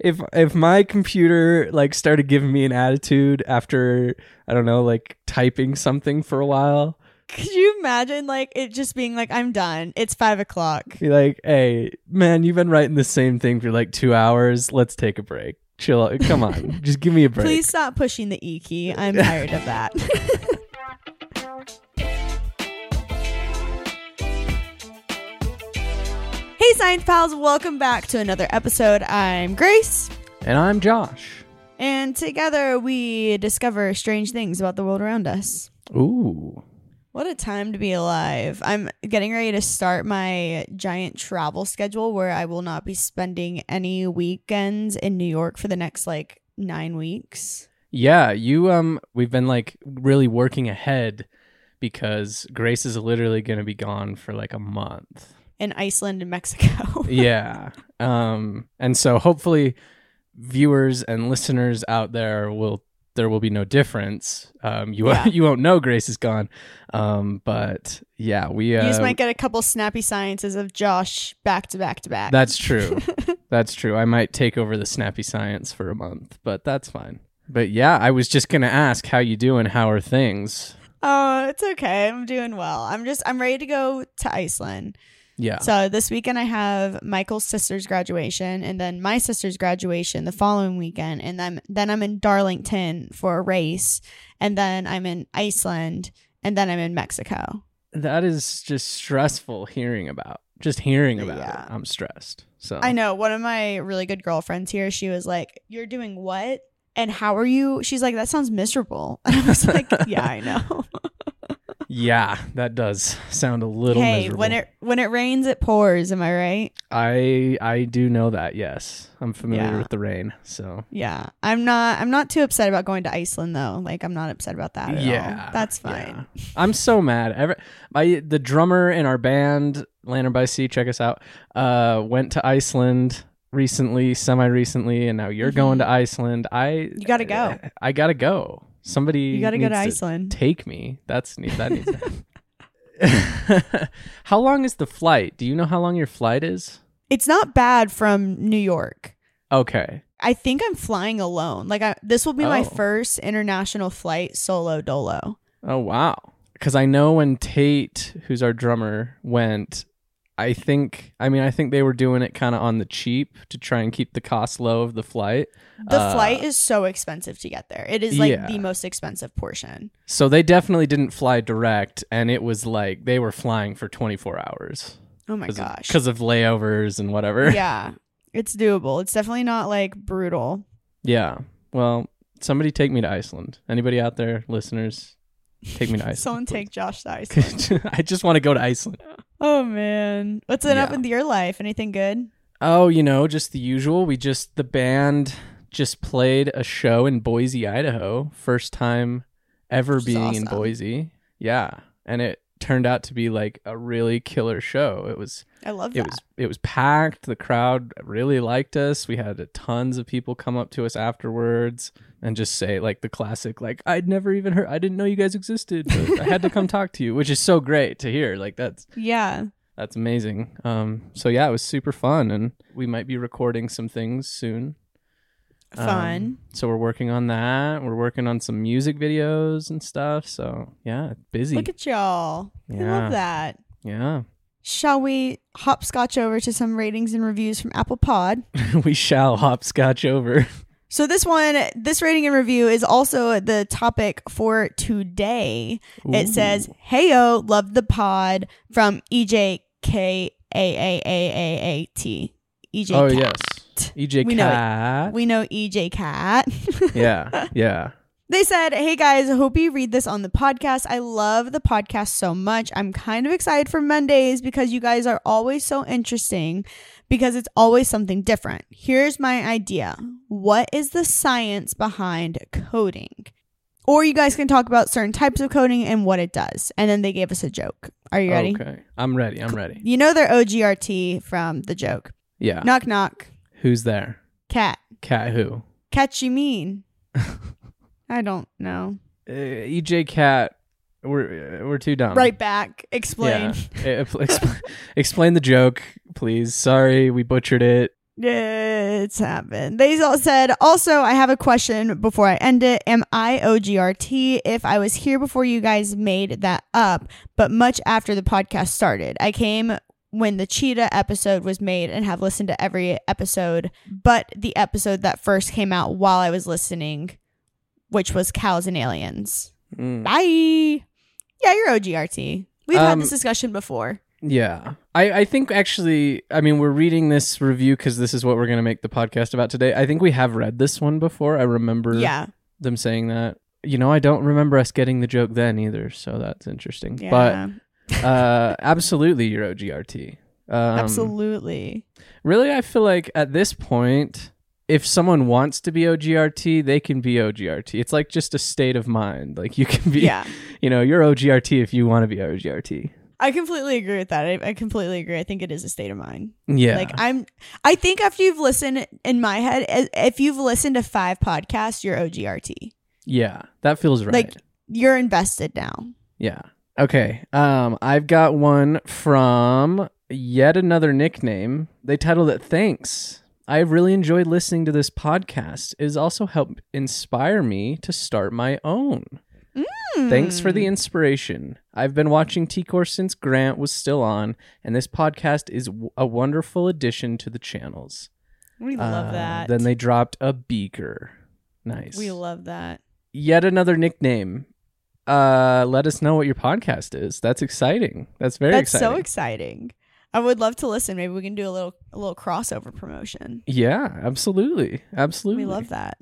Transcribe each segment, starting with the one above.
if if my computer like started giving me an attitude after I don't know like typing something for a while, Could you imagine like it just being like, I'm done. It's five o'clock. be like, "Hey, man, you've been writing the same thing for like two hours. Let's take a break. Chill. out. Come on, just give me a break." Please stop pushing the E key. I'm tired of that. Science Pals, welcome back to another episode. I'm Grace, And I'm Josh. and together we discover strange things about the world around us. Ooh, What a time to be alive. I'm getting ready to start my giant travel schedule where I will not be spending any weekends in New York for the next like nine weeks. yeah. You um, we've been like really working ahead because Grace is literally going to be gone for like a month. In Iceland and Mexico. yeah. Um, and so hopefully viewers and listeners out there will there will be no difference. Um, you Yeah. you won't know Grace is gone. Um, but yeah, we uh, you just might get a couple snappy sciences of Josh back to back to back. that's true. that's true. I might take over the snappy science for a month, but that's fine. But yeah, I was just gonna ask how you doing. How are things? oh, it's okay. I'm doing well. I'm just I'm ready to go to Iceland. Yeah. So this weekend I have Michael's sister's graduation and then my sister's graduation the following weekend and then then I'm in Darlington for a race and then I'm in Iceland and then I'm in Mexico. that is just stressful hearing about. Just hearing about Yeah. it, I'm stressed. So I know one of my really good girlfriends here, she was like, "You're doing what? And how are you?" She's like, "That sounds miserable." And I was like, "Yeah, I know." Yeah, that does sound a little hey, miserable. when it when it rains, it pours. Am I right? I I do know that. Yes, I'm familiar Yeah. with the rain. So Yeah, I'm not. I'm not too upset about going to Iceland though. Like, I'm not upset about that. At yeah, all. that's fine. yeah. I'm so mad. Ever, my the drummer in our band, Lantern by Sea, check us out. Uh, went to Iceland recently, semi recently, and now you're going to Iceland. I Mm-hmm. You gotta go. I gotta go. Somebody You got to go to Iceland. Take me. That's neat. That needs. to- how long is the flight? Do you know how long your flight is? It's not bad from New York. Okay. I think I'm flying alone. Like, I, this will be my Oh. first international flight solo dolo. Oh wow. Because I know when Tate, who's our drummer, went, I think I mean I think they were doing it kind of on the cheap to try and keep the cost low of the flight. The Uh, flight is so expensive to get there. It is like Yeah. the most expensive portion. So they definitely didn't fly direct, and it was like they were flying for 24 hours Oh my gosh. because of layovers and whatever. yeah, it's doable. It's definitely not like brutal. Yeah. Well, somebody take me to Iceland. Anybody out there, listeners, take me to Iceland. Someone take Josh to Iceland. I just want to go to Iceland. oh man, what's been up Yeah. with your life? Anything good? Oh, you know, just the usual. We just the band just played a show in Boise, Idaho. First time ever being in. Boise. Yeah. And it turned out to be like a really killer show. It was I love that. it was it was packed. The crowd really liked us. We had tons of people come up to us afterwards and just say like the classic like I'd never even heard I didn't know you guys existed, but I had to come talk to you, which is so great to hear. Like that's yeah. that's amazing. Um, so yeah, it was super fun, and we might be recording some things soon. Um, Fun. so we're working on that. We're working on some music videos and stuff. So yeah, busy. Look at y'all. I love that. yeah, Shall we hopscotch over to some ratings and reviews from Apple Pod? we shall hopscotch over. So this one, this rating and review is also the topic for today. It says, "Heyo, love the pod" from E EJK EJ Oh Cat. yes, EJ We know. Cat. We know EJ Cat. yeah, yeah. They said, Hey guys, I hope you read this on the podcast. I love the podcast so much. I'm kind of excited for Mondays because you guys are always so interesting because it's always something different. Here's my idea What is the science behind coding? Or you guys can talk about certain types of coding and what it does. And then they gave us a joke. Are you ready? Okay, I'm ready. I'm ready. You know their OGRT from the joke. Yeah. Knock, knock. Who's there? Cat. Cat who? Catch you mean. I don't know. Uh, EJ Cat. We're we're too dumb. Right back. Explain. Yeah. Uh, expl- explain the joke, please. Sorry, we butchered it. It's happened. They all said, also, I have a question before I end it. Am I OGRT if I was here before you guys made that up, but much after the podcast started? I came when the cheetah episode was made and have listened to every episode, but the episode that first came out while I was listening, which was Cows and Aliens. Mm. Bye. Yeah, you're OGRT. We've had Um, this discussion before. Yeah. I, I think actually, I mean, we're reading this review because this is what we're going to make the podcast about today. I think we have read this one before. I remember Yeah. them saying that. You know, I don't remember us getting the joke then either. So that's interesting. Yeah. But uh, absolutely, you're OGRT. Um, Absolutely. Really, I feel like at this point, if someone wants to be OGRT, they can be OGRT. It's like just a state of mind. Like you can be, Yeah. you know, you're OGRT if you want to be OGRT. I completely agree with that. I, I completely agree. I think it is a state of mind. Yeah. Like I'm, I think after you've listened in my head, if you've listened to five podcasts, you're OGRT. yeah, that feels right. Like you're invested now. Yeah. Okay. Um, I've got one from yet another nickname. They titled it Thanks. I have really enjoyed listening to this podcast. It has also helped inspire me to start my own. Thanks for the inspiration. I've been watching T-Core since Grant was still on, and this podcast is w- a wonderful addition to the channels. We love Uh, that. Then they dropped a beaker. Nice. we love that. Yet another nickname. Uh, let us know what your podcast is. That's exciting. That's very That's exciting. so exciting. I would love to listen. Maybe we can do a little a little crossover promotion. yeah, absolutely, absolutely. We love that.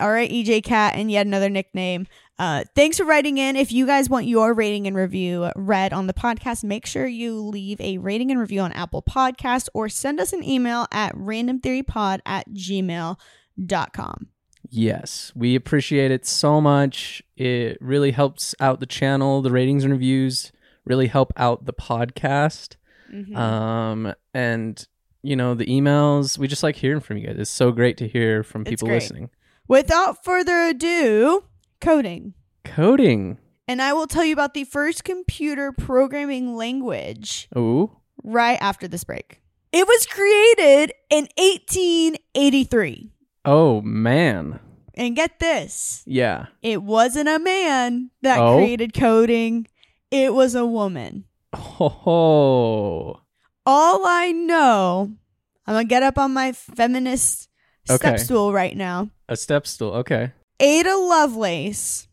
All right, EJ Cat and yet another nickname. Uh, thanks for writing in. If you guys want your rating and review read on the podcast, make sure you leave a rating and review on Apple Podcasts or send us an email at randomtheorypod at gmail.com. Yes, we appreciate it so much. It really helps out the channel. The ratings and reviews really help out the podcast. Mm-hmm. Um, and you know the emails. We just like hearing from you guys. It's so great to hear from people listening. Without further ado, coding. Coding. And I will tell you about the first computer programming language Ooh. right after this break. It was created in 1883. Oh man. And get this Yeah. it wasn't a man that Oh? created coding, it was a woman. Ho ho. All I know, I'm going to get up on my feminist step stool right now. A step stool. Okay. Ada Lovelace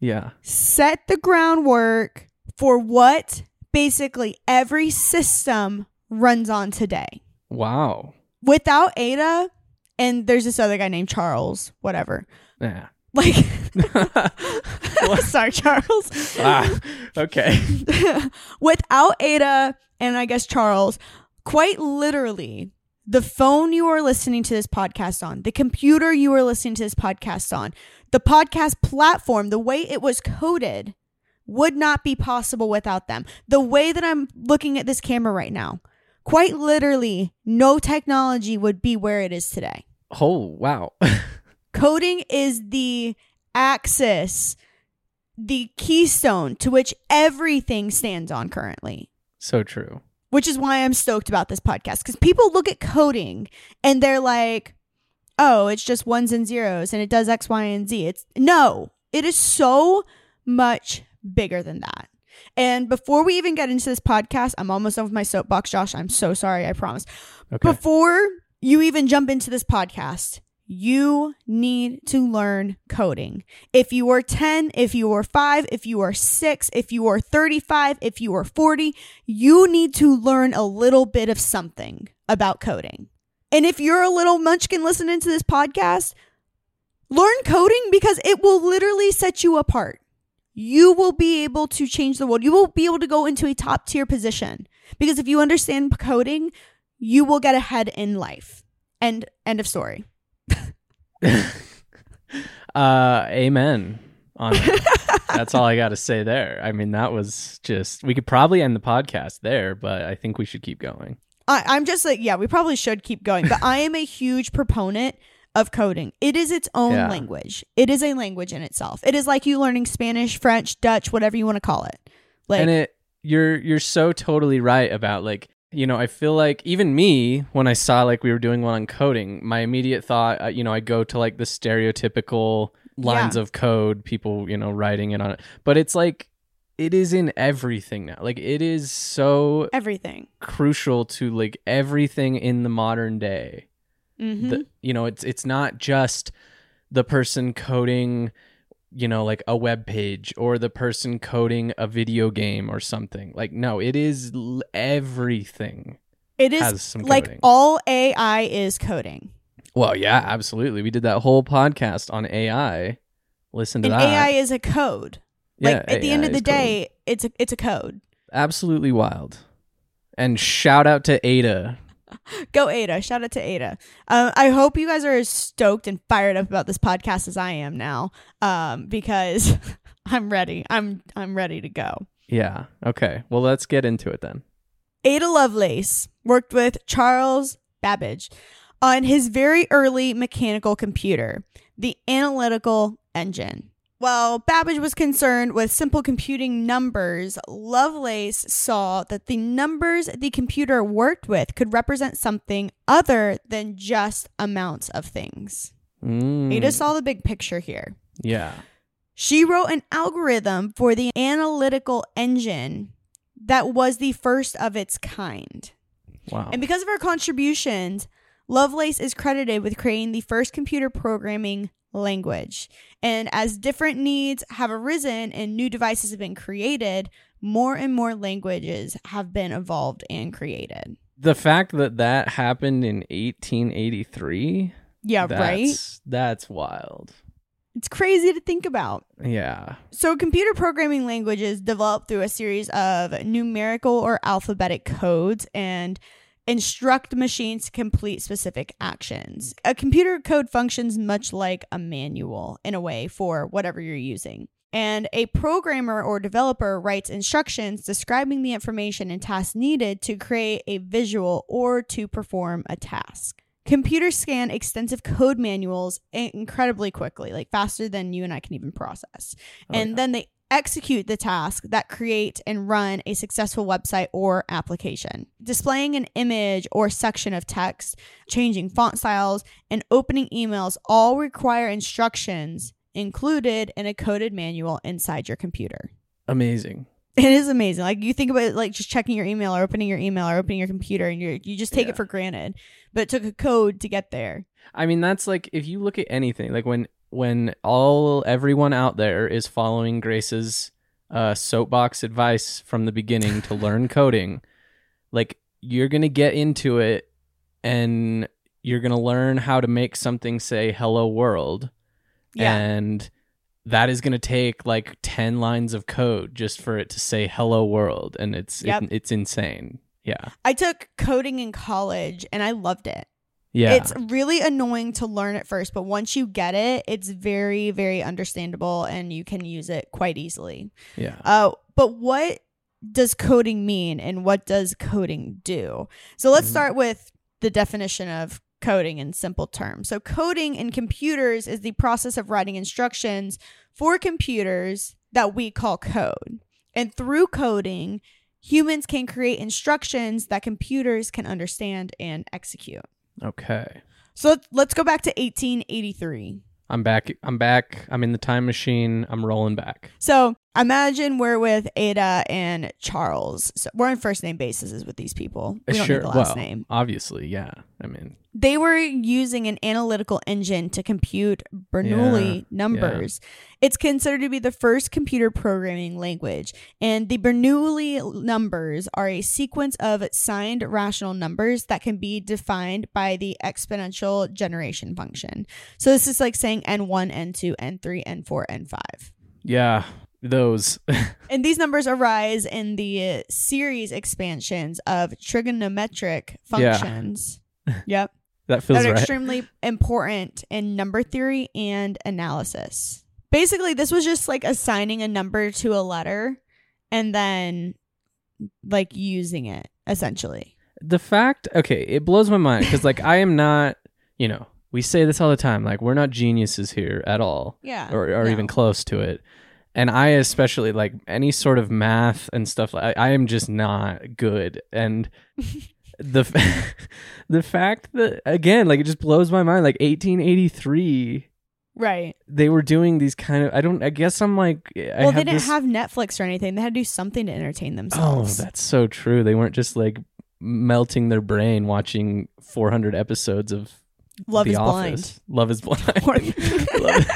Yeah. set the groundwork for what basically every system runs on today. Wow. Without Ada, and there's this other guy named Charles, whatever. Yeah. Like, sorry, Charles. ah. Okay. Without Ada and I guess Charles, quite literally, the phone you are listening to this podcast on, the computer you are listening to this podcast on, the podcast platform, the way it was coded would not be possible without them. The way that I'm looking at this camera right now, quite literally, no technology would be where it is today. Oh wow. Coding is the axis, the keystone to which everything stands on currently so true. which is why I'm stoked about this podcast because people look at coding and they're like, oh, it's just ones and zeros and it does X, Y, and Z. It's no, it is so much bigger than that. And before we even get into this podcast, I'm almost done with my soapbox, Josh. I'm so sorry. I promise. Okay. Before you even jump into this podcast, you need to learn coding. If you are 10, if you are 5, if you are 6, if you are 35, if you are 40, you need to learn a little bit of something about coding. And if you're a little munchkin listening to this podcast, learn coding because it will literally set you apart. You will be able to change the world. You will be able to go into a top tier position because if you understand coding, you will get ahead in life. End end of story. uh, amen. On that. That's all I got to say there. I mean, that was just. We could probably end the podcast there, but I think we should keep going. I, I'm just like, yeah, we probably should keep going, but I am a huge proponent of coding. It is its own Yeah. language. It is a language in itself. It is like you learning Spanish, French, Dutch, whatever you want to call it. Like, and it you're you're so totally right about like you know i feel like even me when i saw like we were doing one on coding my immediate thought uh, you know i go to like the stereotypical lines Yeah. of code people you know writing it on it but it's like it is in everything now like it is so everything. crucial to like everything in the modern day hmm the, you know it's it's not just the person coding you know like a web page or the person coding a video game or something like no it is l- everything it is has some like coding. all AI is coding. well yeah absolutely we did that whole podcast on ai listen to And that AI is a code. Like Yeah, at the end of the is code. day, it's a it's a code. absolutely wild and shout out to ada Go Ada! Shout out to Ada. Um, I hope you guys are as stoked and fired up about this podcast as I am now, um, because I'm ready. I'm I'm ready to go. yeah okay well let's get into it then Ada Lovelace worked with Charles Babbage on his very early mechanical computer, the analytical engine. While Babbage was concerned with simple computing numbers, Lovelace saw that the numbers the computer worked with could represent something other than just amounts of things. Mm, Ada saw the big picture here. yeah She wrote an algorithm for the analytical engine that was the first of its kind. wow And because of her contributions, Lovelace is credited with creating the first computer programming language. And as different needs have arisen and new devices have been created, more and more languages have been evolved and created. the fact that that happened in 1883 Yeah, right? that's, that's wild It's crazy to think about. yeah So, computer programming languages develop through a series of numerical or alphabetic codes and instruct machines to complete specific actions. A computer code functions much like a manual in a way for whatever you're using. And a programmer or developer writes instructions describing the information and tasks needed to create a visual or to perform a task. Computers scan extensive code manuals incredibly quickly, like faster than you and I can even process. Oh, and yeah. then they execute the task that create and run a successful website or application. Displaying an image or section of text, changing font styles, and opening emails all require instructions included in a coded manual inside your computer. amazing It is amazing. Like you think about it, like just checking your email or opening your email or opening your computer, and you you just take Yeah. it for granted. But it took a code to get there. I mean, that's like if you look at anything, like when when all everyone out there is following Grace's uh, soapbox advice from the beginning to learn coding, like you're gonna get into it and you're gonna learn how to make something say "Hello World," Yeah. and that is gonna take like ten lines of code just for it to say "Hello World," and it's Yep. it, it's insane. Yeah, I took coding in college and I loved it. Yeah, It's really annoying to learn at first, but once you get it, it's very, very understandable and you can use it quite easily. yeah. Uh, but what does coding mean and what does coding do? So let's Mhm. start with the definition of coding in simple terms. So, coding in computers is the process of writing instructions for computers that we call code. And through coding, humans can create instructions that computers can understand and execute. Okay. So let's, go back to 1883. I'm back. I'm back. I'm in the time machine. I'm rolling back. So Imagine we're with Ada and Charles. So we're on first name basis with these people. We don't sure. need the last well, name. obviously, yeah. I mean, They were using an analytical engine to compute Bernoulli Yeah, numbers. It's considered to be the first computer programming language. And the Bernoulli numbers are a sequence of signed rational numbers that can be defined by the exponential generation function. So this is like saying n1, n2, n3, n4, n5. yeah, those. And these numbers arise in the series expansions of trigonometric functions. Yeah. yep. that feels That are right. extremely important in number theory and analysis. Basically, this was just like assigning a number to a letter and then like using it essentially. the fact okay it blows my mind because like i am not you know we say this all the time like we're not geniuses here at all Yeah. or, or no. even close to it and i especially like any sort of math and stuff I, I am just not good and the f- the fact that again like it just blows my mind like 1883 Right. they were doing these kind of i don't i guess i'm like I well, they didn't this- have Netflix or anything. They had to do something to entertain oh, themselves. oh that's so true they weren't just like melting their brain watching 400 episodes of Love The is Office. Love is blind. blind. Love-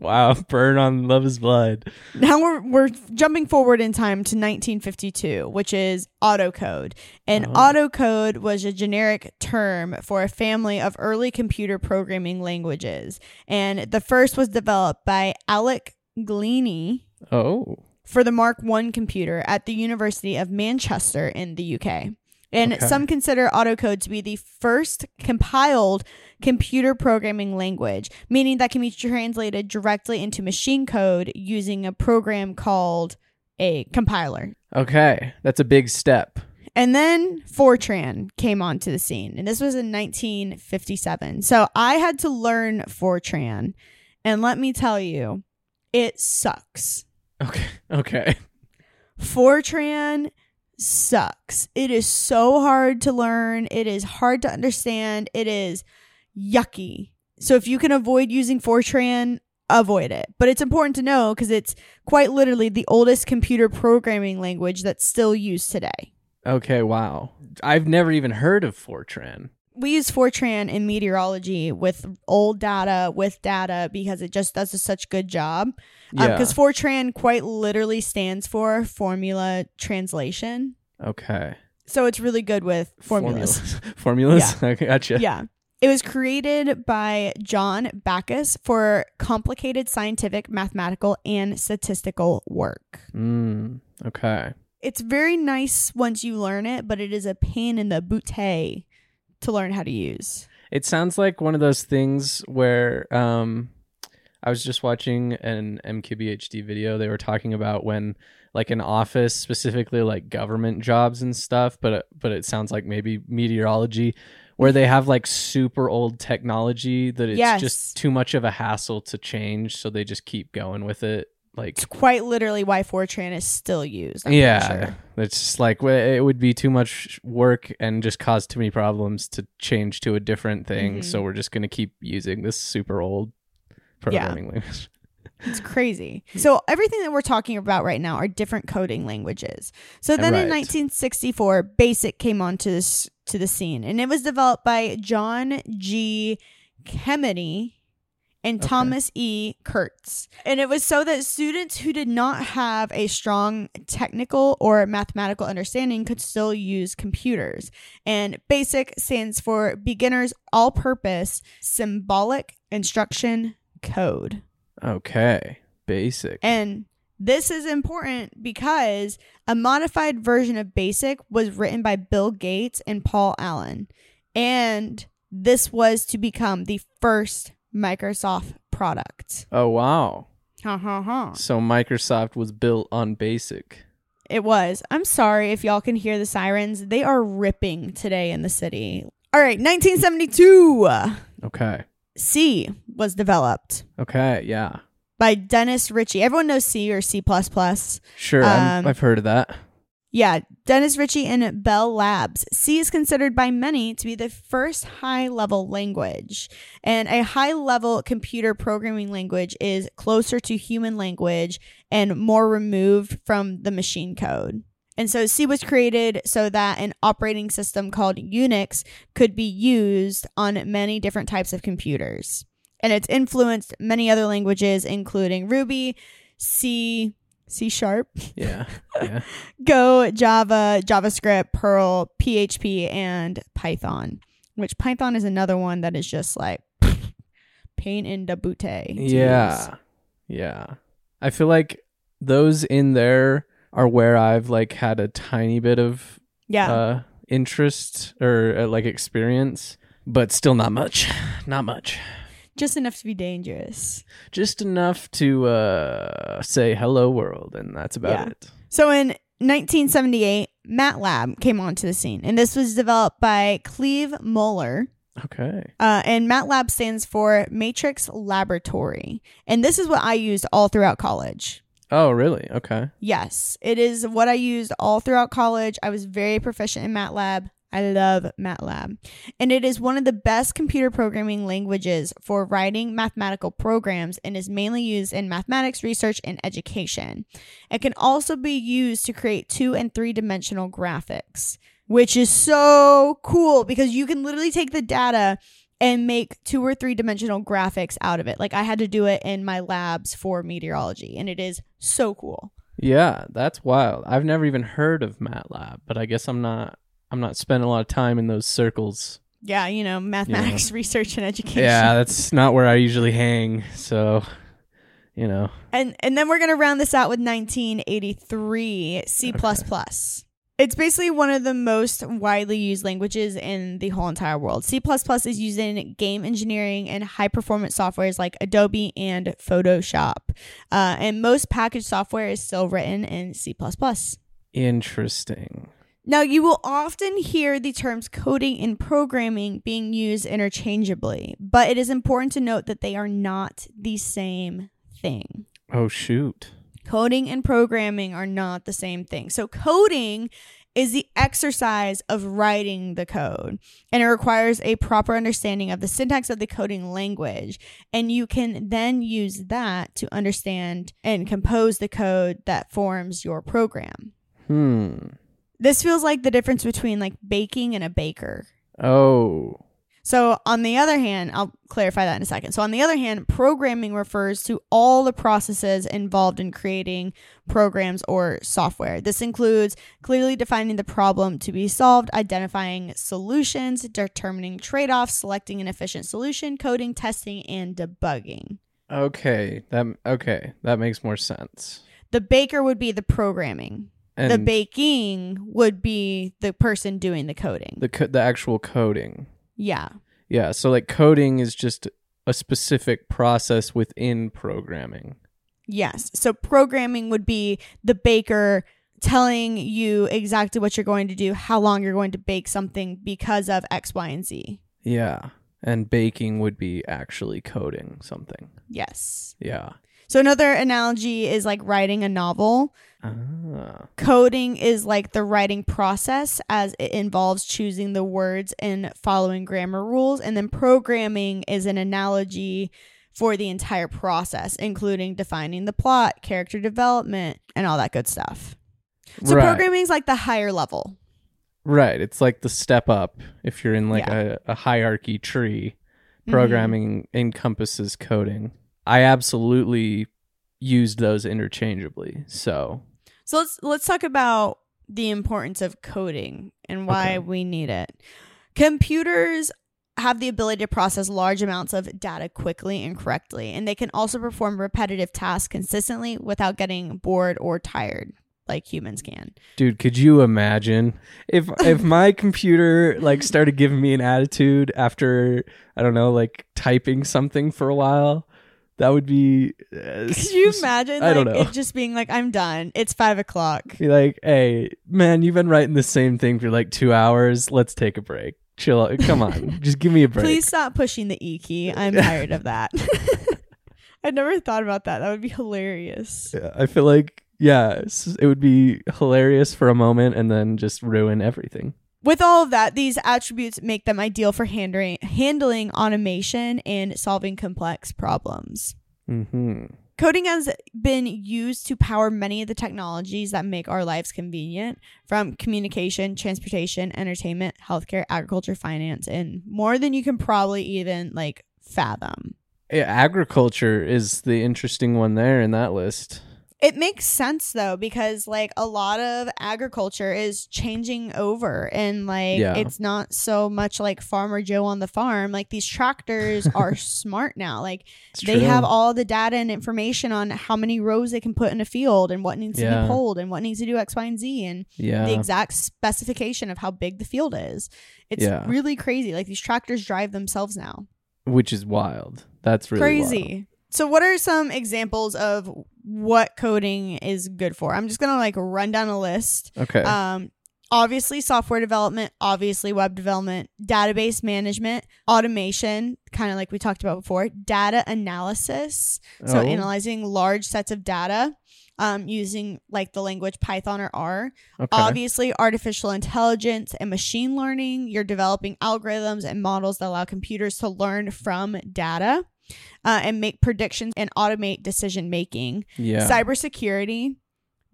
wow, burn on Love is Blood. Now we're we're jumping forward in time to 1952, which is autocode. And Oh. autocode was a generic term for a family of early computer programming languages. And the first was developed by Alick Glennie Oh, for the Mark 1 computer at the University of Manchester in the UK. And Okay. some consider autocode to be the first compiled computer programming language, meaning that can be translated directly into machine code using a program called a compiler. okay. That's a big step. And then Fortran came onto the scene, and this was in 1957. So I had to learn Fortran, and let me tell you, it sucks. Okay. Okay. Fortran sucks. It is so hard to learn. It is hard to understand. It is yucky. So if you can avoid using Fortran, avoid it. But it's important to know because it's quite literally the oldest computer programming language that's still used today. Okay. Wow. I've never even heard of Fortran. We use Fortran in meteorology with old data, with data, because it just does such a such good job. Yeah. Because Fortran quite literally stands for formula translation. okay. So it's really good with formulas. Formulas. Formulas. Okay, gotcha. yeah. It was created by John Backus for complicated scientific, mathematical, and statistical work. Mm, okay. It's very nice once you learn it, but it is a pain in the bootay to learn how to use. It sounds like one of those things where um I was just watching an MKBHD video. They were talking about when like an office, specifically like government jobs and stuff, but but it sounds like maybe meteorology where they have like super old technology that it's Yes. just too much of a hassle to change, so they just keep going with it. Like It's quite literally why Fortran is still used. I'm yeah, sure. it's just like it would be too much work and just cause too many problems to change to a different thing. Mhm. So we're just gonna keep using this super old programming language. It's crazy. So everything that we're talking about right now are different coding languages. So then in 1964, BASIC came onto this to the scene, and it was developed by John G. Kemeny and Okay. Thomas E. Kurtz. And it was so that students who did not have a strong technical or mathematical understanding could still use computers. And BASIC stands for Beginner's All Purpose Symbolic Instruction Code. Okay, basic. And this is important because a modified version of BASIC was written by Bill Gates and Paul Allen. And this was to become the first Microsoft product. oh wow! Ha ha ha. So Microsoft was built on basic. It was. I'm sorry if y'all can hear the sirens. They are ripping today in the city. All right, 1972. Okay. C was developed Okay. Yeah. by Dennis Ritchie. Everyone knows C or C++. Sure. Um, I've heard of that. Yeah, Dennis Ritchie and Bell Labs. C is considered by many to be the first high level language. And a high level computer programming language is closer to human language and more removed from the machine code. And so C was created so that an operating system called Unix could be used on many different types of computers. And it's influenced many other languages, including Ruby, C, C sharp, Yeah. Yeah. Go, Java, JavaScript, Perl, PHP, and Python. Which Python is another one that is just like pain in the booty. yeah. Yeah. I feel like those in there are where I've like had a tiny bit of Yeah. uh interest or uh, like experience, but still not much. Not much. Just enough to be dangerous. Just enough to uh say hello world and that's about Yeah. it. So in 1978, MATLAB came onto the scene, and this was developed by Cleve Moler. Okay. Uh, and MATLAB stands for Matrix Laboratory. And this is what I used all throughout college. Oh, really? Okay. Yes, it is what I used all throughout college. I was very proficient in MATLAB. I love MATLAB. And it is one of the best computer programming languages for writing mathematical programs and is mainly used in mathematics research and education. It can also be used to create two and three dimensional graphics, which is so cool because you can literally take the data and make two or three dimensional graphics out of it. Like I had to do it in my labs for meteorology, and it is so cool. Yeah, that's wild. I've never even heard of MATLAB, but I guess I'm not I'm not spending a lot of time in those circles. Yeah, you know, mathematics research and education. Yeah, that's not where I usually hang. So, you know. And and then we're gonna round this out with 1983 C It's basically one of the most widely used languages in the whole entire world. C is used in game engineering and high performance softwares like Adobe and Photoshop. Uh, and most packaged software is still written in C. Interesting. Now, you will often hear the terms coding and programming being used interchangeably, but it is important to note that they are not the same thing. Oh shoot. Coding and programming are not the same thing. So, coding is the exercise of writing the code, and it requires a proper understanding of the syntax of the coding language. And you can then use that to understand and compose the code that forms your program. Hmm. This feels like the difference between like baking and a baker. Oh. So, on the other hand, I'll clarify that in a second. So, on the other hand, programming refers to all the processes involved in creating programs or software. This includes clearly defining the problem to be solved, identifying solutions, determining trade offs, selecting an efficient solution, coding, testing, and debugging. Okay. That okay. That makes more sense. The baker would be the programming, And the baking would be the person doing the coding. the co- the actual coding. yeah. Yeah, so like coding is just a specific process within programming. Yes. So programming would be the baker telling you exactly what you're going to do, how long you're going to bake something because of X, Y, and Z. Yeah. And baking would be actually coding something. Yes. Yeah. So another analogy is like writing a novel. Ah. Coding is like the writing process as it involves choosing the words and following grammar rules. And then programming is an analogy for the entire process, including defining the plot, character development, and all that good stuff. So right. programming is like the higher level. Right. It's like the step up if you're in like Yeah. Mm-hmm. a, a hierarchy tree. Programming encompasses coding. I absolutely used those interchangeably. So So let's let's talk about the importance of coding and why Okay. we need it. Computers have the ability to process large amounts of data quickly and correctly, and they can also perform repetitive tasks consistently without getting bored or tired like humans can. Dude, could you imagine if if my computer like started giving me an attitude after I don't know, like typing something for a while? That would be. Uh, Could you imagine I like don't know. it just being like, I'm done. It's five o'clock. Be like, hey, man, you've been writing the same thing for like two hours. Let's take a break. Chill. out. Come on, just give me a break. Please stop pushing the E key. I'm tired of that. I never thought about that. That would be hilarious. Yeah, I feel like yeah, it would be hilarious for a moment and then just ruin everything. With all of that, these attributes make them ideal for handling handling automation and solving complex problems. hmm Coding has been used to power many of the technologies that make our lives convenient, from communication, transportation, entertainment, healthcare, agriculture, finance, and more than you can probably even like fathom. Yeah, agriculture is the interesting one there in that list. It makes sense though because like a lot of agriculture is changing over and like Yeah. it's not so much like farmer Joe on the farm. Like these tractors are smart now. Like It's they true. have all the data and information on how many rows they can put in a field and what needs to be pulled and what needs to do X, Y, and Z and yeah. the exact specification of how big the field is. It's Yeah. really crazy. Like these tractors drive themselves now. which is wild. That's really crazy. So what are some examples of what coding is good for? I'm just gonna like run down a list. Okay. Um obviously software development, obviously web development, database management, automation, kind of like we talked about before, data analysis, so Oh, analyzing large sets of data um, using like the language Python or R. okay. Obviously, artificial intelligence and machine learning. You're developing algorithms and models that allow computers to learn from data uh, and make predictions and automate decision making. yeah. Cybersecurity,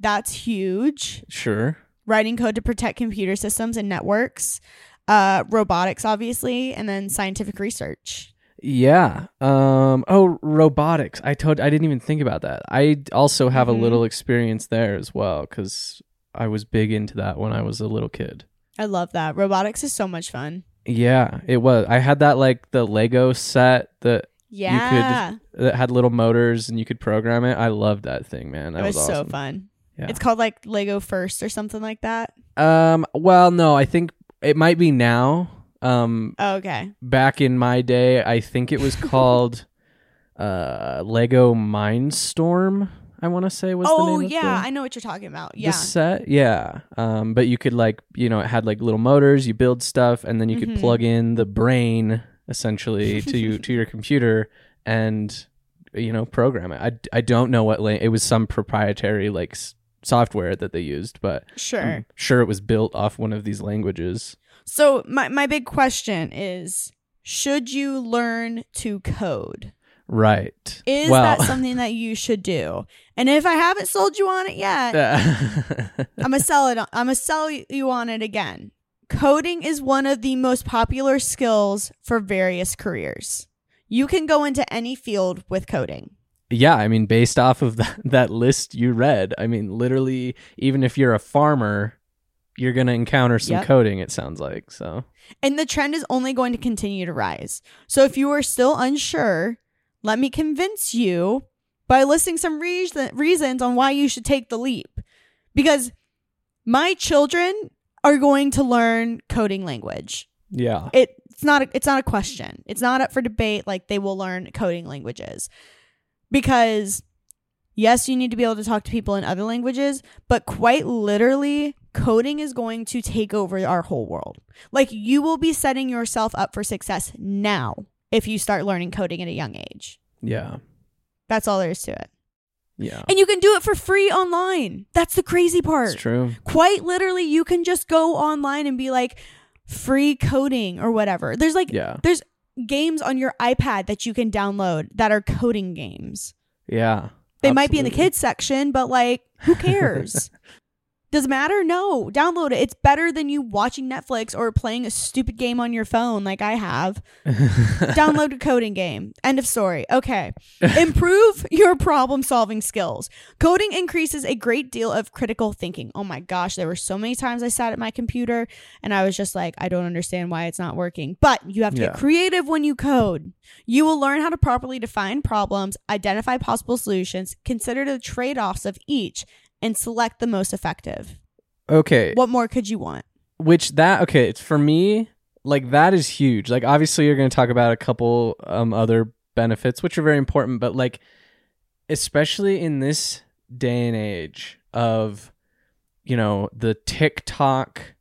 that's huge. sure. Writing code to protect computer systems and networks. Uh, robotics, obviously, and then scientific research. Yeah. Um. Oh, robotics. I told. I didn't even think about that. I also have Mhm. a little experience there as well because I was big into that when I was a little kid. I love that. Robotics is so much fun. Yeah, it was. I had that like the Lego set that Yeah. You could that had little motors and you could program it. I loved that thing, man. That it was, so awesome. fun. Yeah. It's called like Lego First or something like that. Um. Well, no, I think it might be now. Um. Oh, okay. Back in my day, I think it was called uh Lego Mindstorm. I want to say was the Oh name. yeah, the- I know what you're talking about. the Yeah. set yeah um but you could like you know it had like little motors you build stuff and then you could Mhm. plug in the brain essentially to you to your computer and you know program it i, I don't know what la- it was some proprietary like s- software that they used but Sure. I'm sure it was built off one of these languages So my my big question is should you learn to code? right Is well that something that you should do? And if I haven't sold you on it yet, I'm gonna sell it. I'm gonna sell you on it again. Coding is one of the most popular skills for various careers. You can go into any field with coding. Yeah, I mean, based off of that, that list you read, I mean, literally, even if you're a farmer, you're going to encounter some Yep. coding, it sounds like. So, And the trend is only going to continue to rise. So if you are still unsure, let me convince you by listing some reason, reasons on why you should take the leap. Because my children are going to learn coding language. yeah. It, it's not a, it's not a question. It's not up for debate like they will learn coding languages. Because yes, you need to be able to talk to people in other languages, but quite literally coding is going to take over our whole world. Like you will be setting yourself up for success now if you start learning coding at a young age. Yeah. That's all there is to it. Yeah. And you can do it for free online. That's the crazy part. It's true. Quite literally, you can just go online and be like free coding or whatever. There's like Yeah. there's games on your iPad that you can download that are coding games. Yeah. They might be in the kids section, but like who cares? Does it matter? No. Download it. It's better than you watching Netflix or playing a stupid game on your phone like I have. Download a coding game. End of story. Okay. Improve your problem solving skills. Coding increases a great deal of critical thinking. Oh my gosh, there were so many times I sat at my computer and I was just like, I don't understand why it's not working. But you have to Yeah. get creative when you code. You will learn how to properly define problems, identify possible solutions, consider the trade offs of each, and select the most effective. okay. What more could you want? Which that, okay, it's for me, like that is huge. Like, obviously, you're going to talk about a couple um, other benefits, which are very important, but like, especially in this day and age of, you know, the TikTok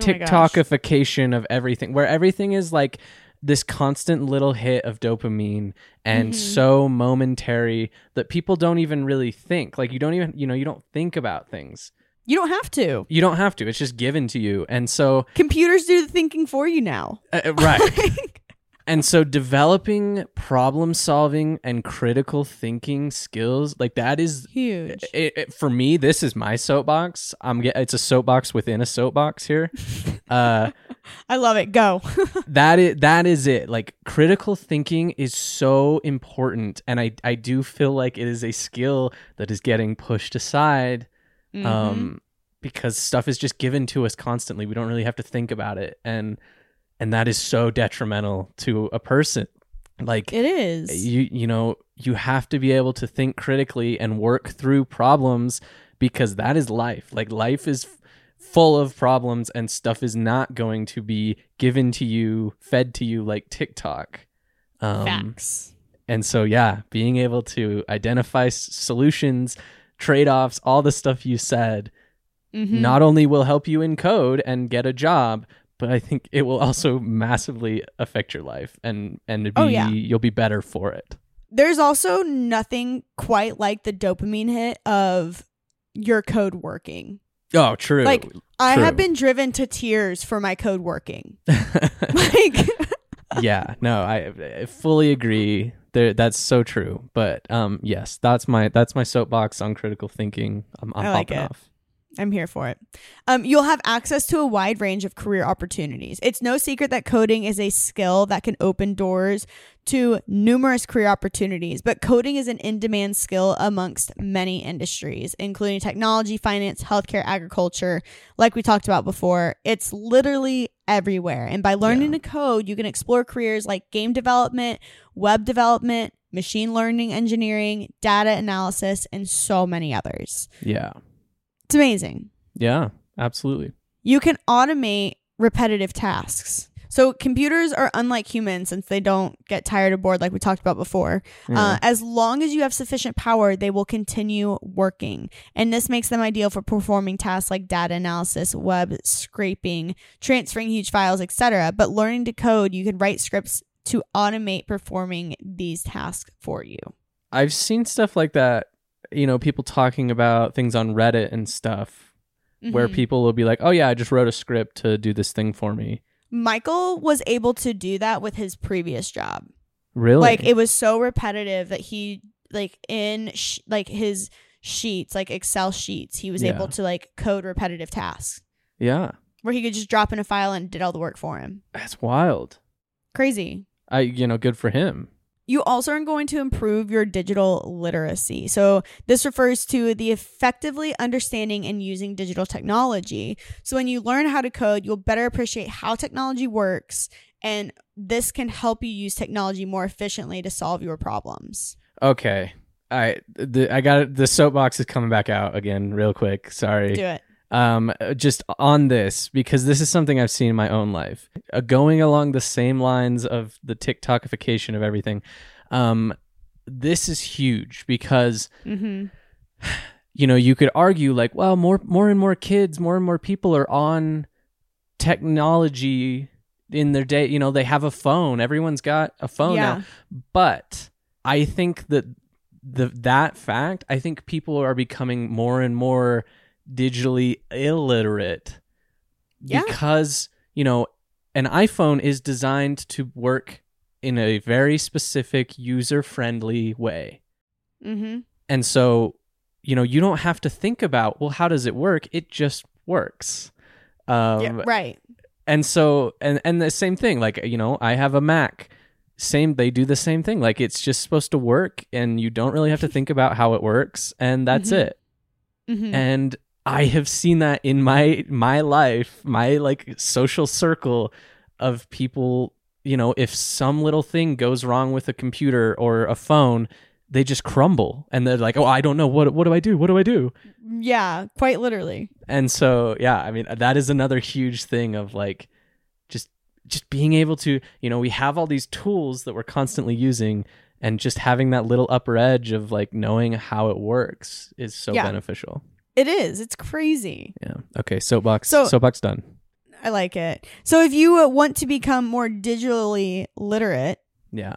Oh. TikTokification of everything, where everything is like this constant little hit of dopamine and Mhm. so momentary that people don't even really think. Like you don't even, you know, you don't think about things. You don't have to. You don't have to. It's just given to you. And so, Computers do the thinking for you now. uh, uh, right. and so developing problem solving and critical thinking skills, like that is Huge. it, it- for me this is my soapbox. I'm get, it's a soapbox within a soapbox here. uh I love it. Go. that is that is it like critical thinking is so important and i i do feel like it is a skill that is getting pushed aside Mm-hmm. um because stuff is just given to us constantly we don't really have to think about it and and that is so detrimental to a person like it is. you you know you have to be able to think critically and work through problems because that is life like life is full of problems and stuff is not going to be given to you fed to you like tiktok um, Facts. and so yeah being able to identify s- solutions trade-offs all the stuff you said Mhm. not only will help you in code and get a job but i think it will also massively affect your life and and be, Oh, yeah. you'll be better for it There's also nothing quite like the dopamine hit of your code working. Oh, true. Like, I True. have been driven to tears for my code working. Like, yeah, no, I, I fully agree. There, that's so true. But um, yes, that's my that's my soapbox on critical thinking. I'm, I'm I like popping it. off. I'm here for it. Um, you'll have access to a wide range of career opportunities. It's no secret that coding is a skill that can open doors to numerous career opportunities, but coding is an in demand skill amongst many industries, including technology, finance, healthcare, agriculture. Like we talked about before, it's literally everywhere. And by learning Yeah. to code, you can explore careers like game development, web development, machine learning engineering, data analysis, and so many others. Yeah, It's amazing. yeah, absolutely. You can automate repetitive tasks. So computers are unlike humans since they don't get tired or bored like we talked about before. Uh, as long as you have sufficient power, they will continue working. And this makes them ideal for performing tasks like data analysis, web scraping, transferring huge files, etc. But learning to code, you can write scripts to automate performing these tasks for you. I've seen stuff like that. You know, people talking about things on Reddit and stuff, where Mhm. people will be like, "Oh yeah, I just wrote a script to do this thing for me." Michael was able to do that with his previous job. Really? like it was so repetitive that he like in sh- like his sheets like excel sheets he was Yeah. able to like code repetitive tasks yeah, where he could just drop in a file and did all the work for him that's wild. crazy I, you know, good for him. You also are going to improve your digital literacy. So, this refers to the effectively understanding and using digital technology. So, when you learn how to code, you'll better appreciate how technology works, and this can help you use technology more efficiently to solve your problems. Okay. All right. The, I got it. The soapbox is coming back out again, real quick. Sorry. Do it. Um just on this because this is something i've seen in my own life uh, going along the same lines of the tiktokification of everything um this is huge because Mm-hmm. you know you could argue like well more more and more kids more and more people are on technology in their day you know they have a phone everyone's got a phone Yeah. now but i think that the that fact i think people are becoming more and more digitally illiterate Yeah. because you know an iphone is designed to work in a very specific user friendly way Mm-hmm. and so, you know, you don't have to think about, well, how does it work? It just works. Um, yeah, right. And so, and, and the same thing, like, you know, I have a Mac. Same, they do the same thing. Like, it's just supposed to work, and you don't really have to think about how it works, and that's Mhm. it. Mm-hmm. And I have seen that in my my life, my like social circle of people, you know, if some little thing goes wrong with a computer or a phone, they just crumble and they're like, "Oh, I don't know what what do I do? What do I do?" yeah, quite literally. And so, yeah, I mean, that is another huge thing of like just just being able to, you know, we have all these tools that we're constantly using and just having that little upper edge of like knowing how it works is so Yeah. beneficial. It is. It's crazy. Yeah. Okay. Soapbox. So- soapbox done. I like it. So if you uh, want to become more digitally literate, Yeah.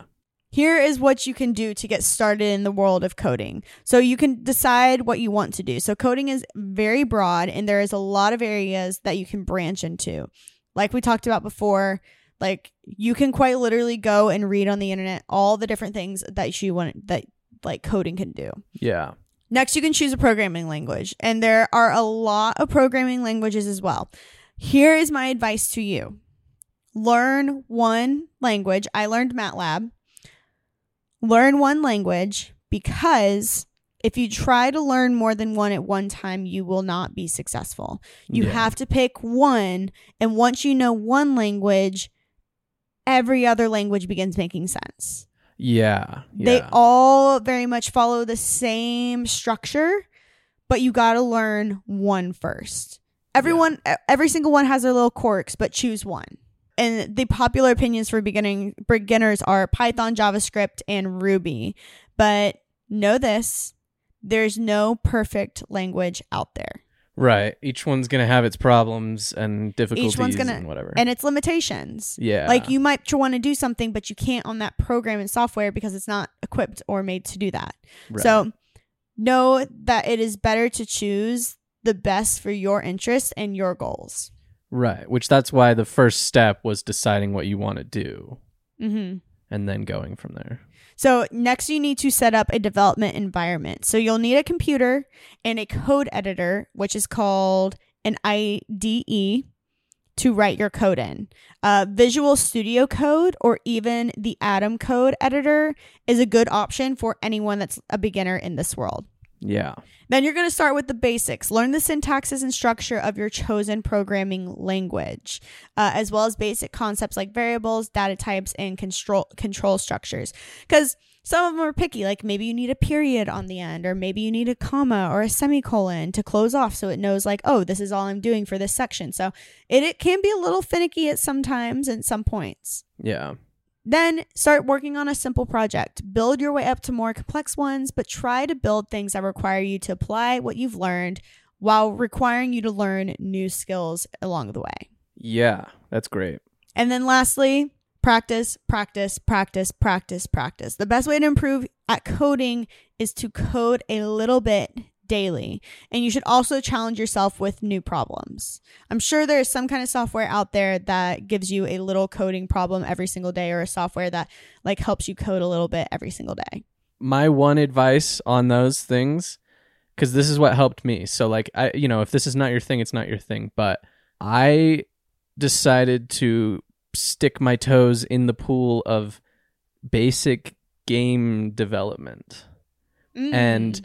here is what you can do to get started in the world of coding. So you can decide what you want to do. So coding is very broad and there is a lot of areas that you can branch into. Like we talked about before, like you can quite literally go and read on the internet all the different things that you want that like coding can do. Yeah. Next, you can choose a programming language, and there are a lot of programming languages as well. Here is my advice to you learn one language. I learned MATLAB. Learn one language because if you try to learn more than one at one time, you will not be successful. You Yeah. have to pick one, and once you know one language, every other language begins making sense. Yeah. They all very much follow the same structure, but you got to learn one first. Everyone, e- every single one has their little quirks, but choose one. And the popular opinions for beginning beginners are Python, JavaScript, and Ruby. But know this: there's no perfect language out there, Right. Each one's gonna have its problems and difficulties gonna- and whatever. and its limitations. yeah. Like you might want to do something, but you can't on that program and software because it's not equipped or made to do that. Right. So know that it is better to choose the best for your interests and your goals. Right. Which that's why the first step was deciding what you want to do Mm-hmm. And then going from there. So next, you need to set up a development environment. So you'll need a computer and a code editor, which is called an IDE, to write your code in. Uh, Visual Studio Code or even the Atom Code editor is a good option for anyone that's a beginner in this world. Yeah. Then you're going to start with the basics. Learn the syntaxes and structure of your chosen programming language, uh, as well as basic concepts like variables, data types, and control control structures. Because some of them are picky, like maybe you need a period on the end, or maybe you need a comma or a semicolon to close off, so it knows like, oh, this is all I'm doing for this section. So it, it can be a little finicky at sometimes and some points. Yeah. Then start working on a simple project. Build your way up to more complex ones, but try to build things that require you to apply what you've learned while requiring you to learn new skills along the way. Yeah. That's great. And then lastly, practice, practice, practice, practice, practice. The best way to improve at coding is to code a little bit daily. And you should also challenge yourself with new problems. I'm sure there's some kind of software out there that gives you a little coding problem every single day or a software that like helps you code a little bit every single day. my one advice on those things because this is what helped me so like i you know if this is not your thing it's not your thing but i decided to stick my toes in the pool of basic game development Mm. and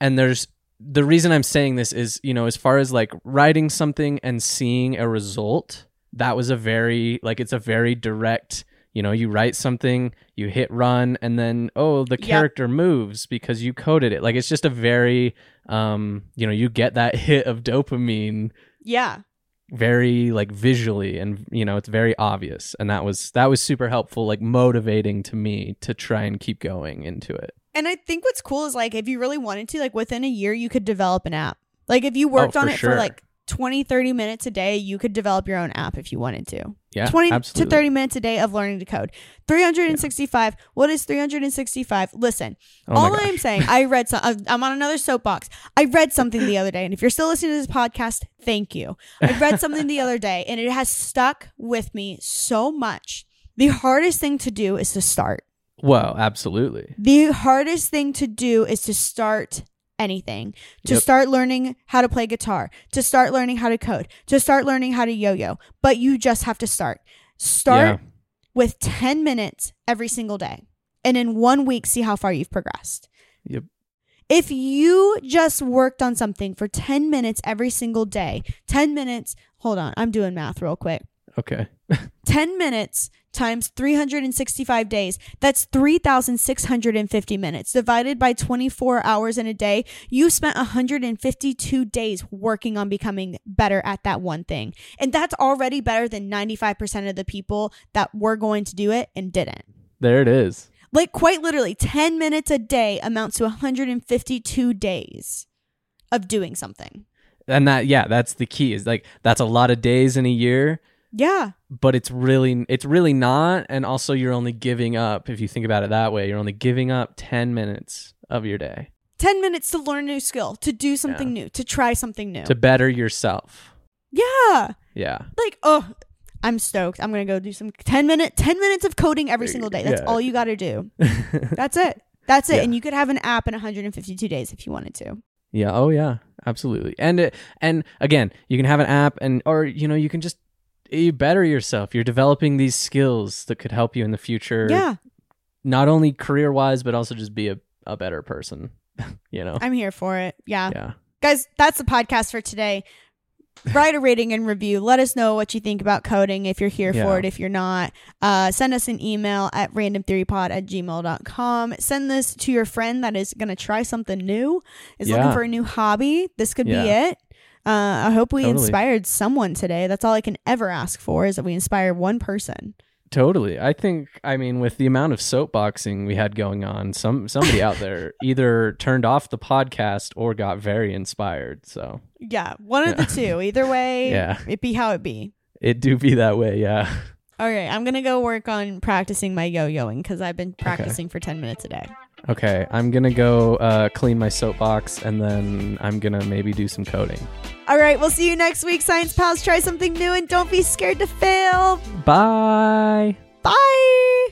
and there's the reason i'm saying this is you know as far as like writing something and seeing a result that was a very like it's a very direct you know you write something you hit run and then oh the Yep. character moves because you coded it like it's just a very um you know you get that hit of dopamine yeah. very like visually and you know it's very obvious and that was that was super helpful like motivating to me to try and keep going into it And I think what's cool is like if you really wanted to, like within a year, you could develop an app. Like if you worked Oh, on for it sure. for like 20, 30 minutes a day, you could develop your own app if you wanted to. yeah 20 absolutely. to 30 minutes a day of learning to code. 365. What is 365? Listen, Oh all. I'm saying, I read some, I'm on another soapbox. I read something the other day. And if you're still listening to this podcast, thank you. I read something the other day and it has stuck with me so much. The hardest thing to do is to start. Well, absolutely. The hardest thing to do is to start anything, to Yep. start learning how to play guitar, to start learning how to code, to start learning how to yo yo. But you just have to start. Start Yeah. with 10 minutes every single day. And in one week, see how far you've progressed. Yep. If you just worked on something for 10 minutes every single day, 10 minutes, hold on, I'm doing math real quick. Okay. 10 minutes times 365 days, that's 3,650 minutes. Divided by 24 hours in a day, you spent 152 days working on becoming better at that one thing. And that's already better than 95% of the people that were going to do it and didn't. There it is. Like, quite literally, 10 minutes a day amounts to 152 days of doing something. and that yeah, that's the key. Is like that's a lot of days in a year, Yeah. but it's really it's really not. And also, you're only giving up if you think about it that way. You're only giving up ten minutes of your day 10 minutes to learn a new skill, to do something new, to try something new. to better yourself. yeah. Yeah. Like, oh, I'm stoked. I'm going to go do some 10 minute 10 minutes of coding every single day. That's Yeah. all you got to do. That's it. That's it. Yeah. And you could have an app in 152 days if you wanted to. Yeah. Oh, yeah. Absolutely. And it, and again, you can have an app, and or you know, you can just you better yourself. You're developing these skills that could help you in the future. Yeah. Not only career wise, but also just be a, a better person. you know. I'm here for it. Yeah. yeah. Guys, that's the podcast for today. Write a rating and review. Let us know what you think about coding if you're here Yeah. for it. If you're not, uh, send us an email at randomtheorypod at gmail.com. Send this to your friend that is going to try something new, is looking for a new hobby. This could be it. Uh, I hope we Totally. inspired someone today. That's all I can ever ask for is that we inspire one person. Totally. I think I mean with the amount of soapboxing we had going on, some somebody out there either turned off the podcast or got very inspired. So Yeah, one of the two. Either way, Yeah. it be how it be. it do be that way, yeah. All right, I'm gonna go work on practicing my yo-yoing because I've been practicing for ten minutes a day. Okay, I'm gonna go uh, clean my soapbox and then I'm gonna maybe do some coding. All right, we'll see you next week, Science Pals. Try something new and don't be scared to fail. Bye. Bye.